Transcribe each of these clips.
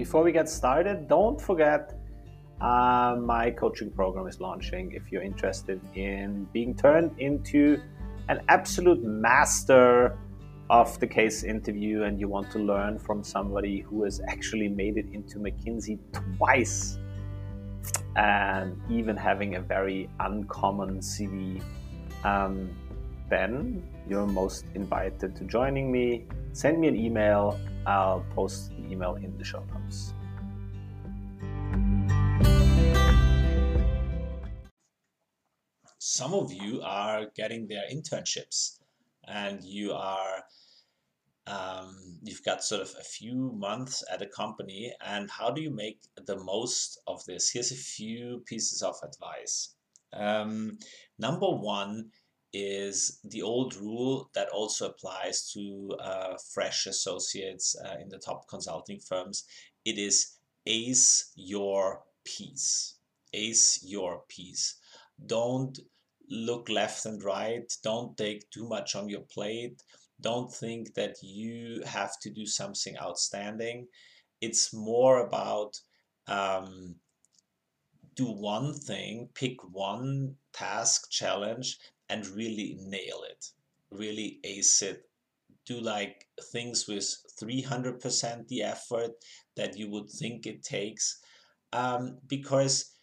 before we get started, don't forget uh, my coaching program is launching. If you're interested in being turned into an absolute master of the case interview and you want to learn from somebody who has actually made it into McKinsey twice and even having a very uncommon CV, um, then you're most invited to joining me. Send me an email. I'll post the email in the show notes. Some of you are getting their internships and you are um, you've got sort of a few months at a company and how do you make the most of this here's a few pieces of advice um, number one is the old rule that also applies to uh, fresh associates uh, in the top consulting firms. It is ace your piece ace your piece. Don't look left and right. Don't take too much on your plate. Don't think that you have to do something outstanding. It's more about um, do one thing, pick one task, challenge, and really nail it, really ace it. Do like things with 300% the effort that you would think it takes. Um, because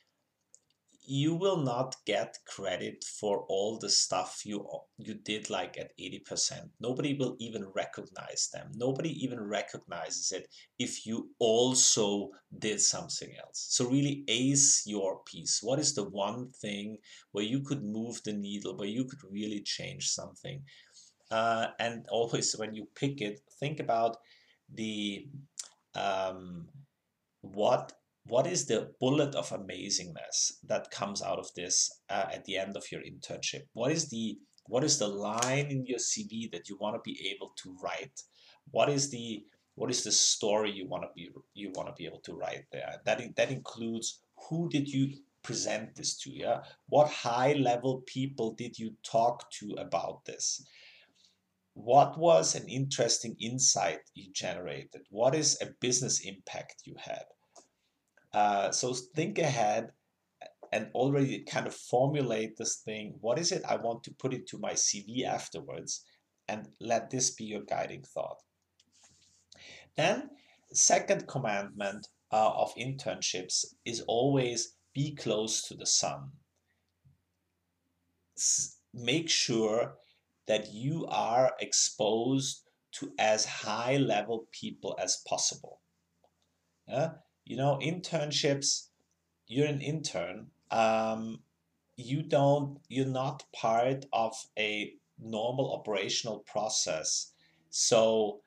you will not get credit for all the stuff you you did like at 80%. Nobody will even recognize them. Nobody even recognizes it if you also did something else. So really ace your piece. What is the one thing where you could move the needle, where you could really change something? Uh, and always when you pick it, think about the um, what what is the bullet of amazingness that comes out of this uh, at the end of your internship? What is the what is the line in your CV that you want to be able to write? What is the what is the story you want to be you want to be able to write there? That that includes who did you present this to? Yeah, what high level people did you talk to about this? What was an interesting insight you generated? What is a business impact you had? Uh, so think ahead and already kind of formulate this thing. What is it I want to put into my CV afterwards? And let this be your guiding thought. Then, second commandment uh, of internships is always be close to the sun. S make sure that you are exposed to as high level people as possible. Yeah? You know, internships, you're an intern. Um, you don't, you're not part of a normal operational process. So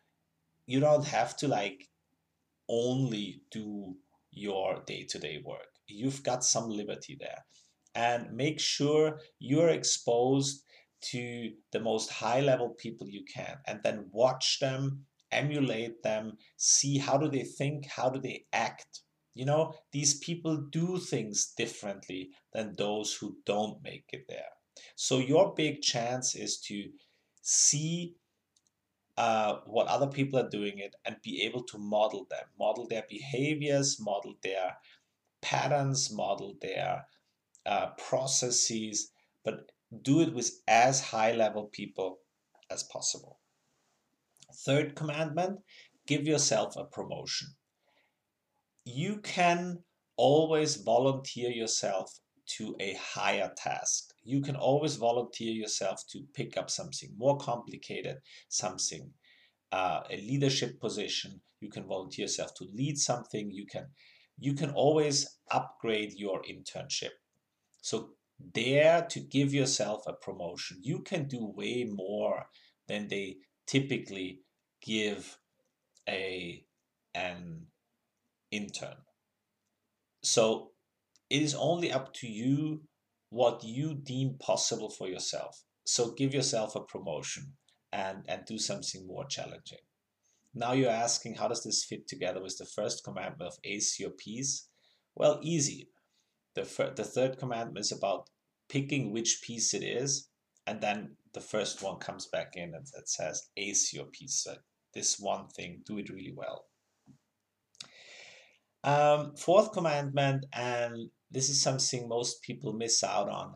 you don't have to like only do your day to day work. You've got some liberty there. And make sure you're exposed to the most high level people you can and then watch them emulate them, see how do they think, how do they act. You know, these people do things differently than those who don't make it there. So your big chance is to see uh, what other people are doing it and be able to model them, model their behaviors, model their patterns, model their uh, processes, but do it with as high level people as possible. Third commandment give yourself a promotion. You can always volunteer yourself to a higher task. You can always volunteer yourself to pick up something more complicated, something, uh, a leadership position. You can volunteer yourself to lead something. You can, you can always upgrade your internship. So dare to give yourself a promotion. You can do way more than they typically give a an intern. So it is only up to you what you deem possible for yourself. So give yourself a promotion and, and do something more challenging. Now you're asking, how does this fit together with the first commandment of piece? Well, easy. The, the third commandment is about picking which piece it is, and then the first one comes back in and it says ace your. So this one thing, do it really well. Um, fourth commandment, and this is something most people miss out on.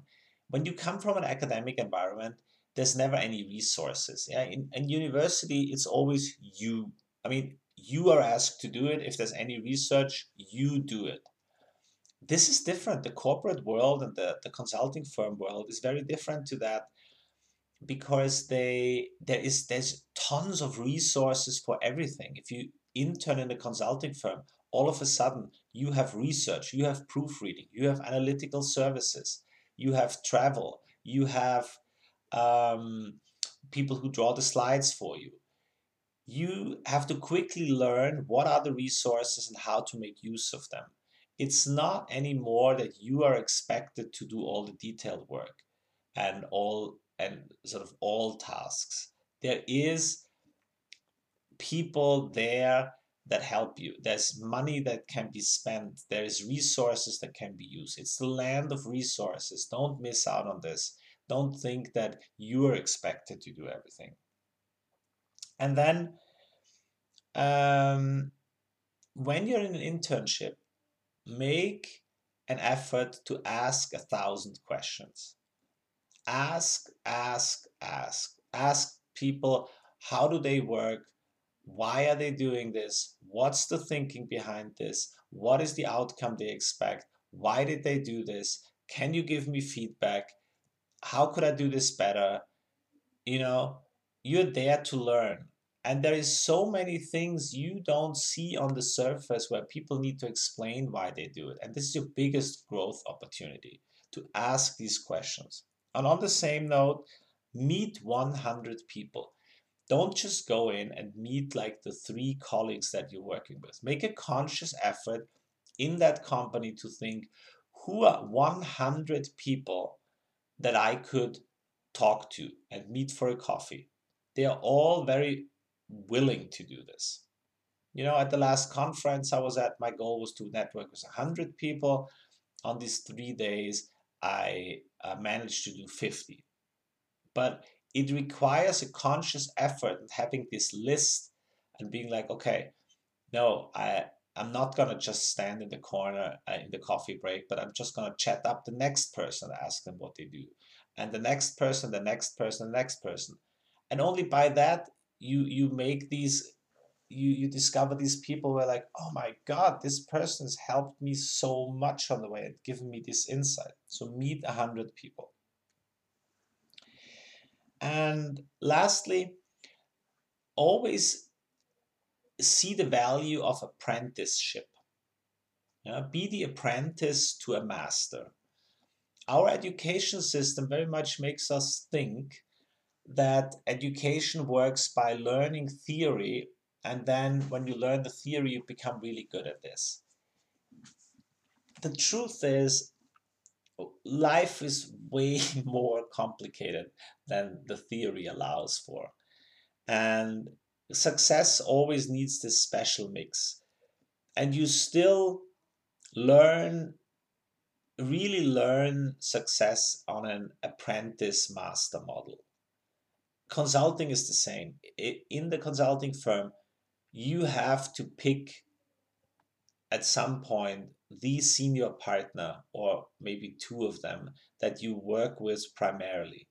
When you come from an academic environment, there's never any resources. Yeah, in, in university, it's always you. I mean, you are asked to do it. If there's any research, you do it. This is different. The corporate world and the, the consulting firm world is very different to that because they there is there's tons of resources for everything. If you intern in a consulting firm, all of a sudden you have research, you have proofreading, you have analytical services, you have travel, you have um, people who draw the slides for you. You have to quickly learn what are the resources and how to make use of them. It's not anymore that you are expected to do all the detailed work and all and sort of all tasks. There is people there that help you. There's money that can be spent. There is resources that can be used. It's the land of resources. Don't miss out on this. Don't think that you are expected to do everything. And then um, when you're in an internship, make an effort to ask a thousand questions. Ask, ask, ask. Ask people how do they work? Why are they doing this? What's the thinking behind this? What is the outcome they expect? Why did they do this? Can you give me feedback? How could I do this better? You know, you're there to learn. And there is so many things you don't see on the surface where people need to explain why they do it. And this is your biggest growth opportunity to ask these questions. And on the same note, meet 100 people. Don't just go in and meet like the three colleagues that you're working with. Make a conscious effort in that company to think who are 100 people that I could talk to and meet for a coffee. They are all very willing to do this. You know, at the last conference I was at, my goal was to network with 100 people. On these three days, I uh, managed to do 50. But it requires a conscious effort and having this list and being like, okay, no, I I'm not gonna just stand in the corner uh, in the coffee break, but I'm just gonna chat up the next person, ask them what they do, and the next person, the next person, the next person, and only by that you you make these you you discover these people were like, oh my god, this person has helped me so much on the way and given me this insight. So meet a hundred people. And lastly, always see the value of apprenticeship. Yeah, be the apprentice to a master. Our education system very much makes us think that education works by learning theory, and then when you learn the theory, you become really good at this. The truth is, life is way more complicated than the theory allows for. And success always needs this special mix. And you still learn, really learn success on an apprentice master model. Consulting is the same. In the consulting firm, you have to pick at some point the senior partner or maybe two of them that you work with primarily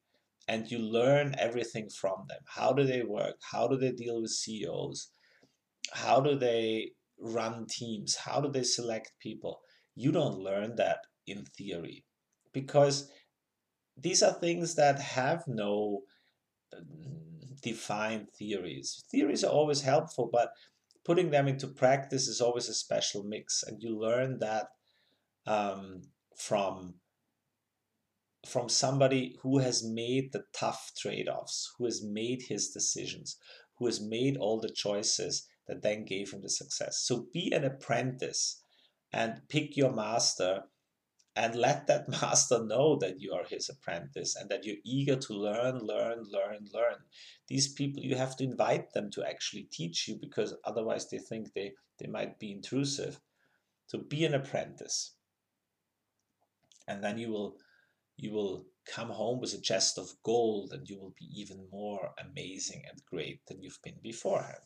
and you learn everything from them. How do they work? How do they deal with ceos how do they run teams? How do they select people? You don't learn that in theory because these are things that have no defined theories theories are always helpful but putting them into practice is always a special mix, and you learn that um, from from somebody who has made the tough trade-offs, who has made his decisions, who has made all the choices that then gave him the success. So be an apprentice and pick your master and let that master know that you are his apprentice and that you're eager to learn, learn, learn, learn. These people, you have to invite them to actually teach you because otherwise they think they, they might be intrusive. So be an apprentice. And then you will you will come home with a chest of gold and you will be even more amazing and great than you've been beforehand.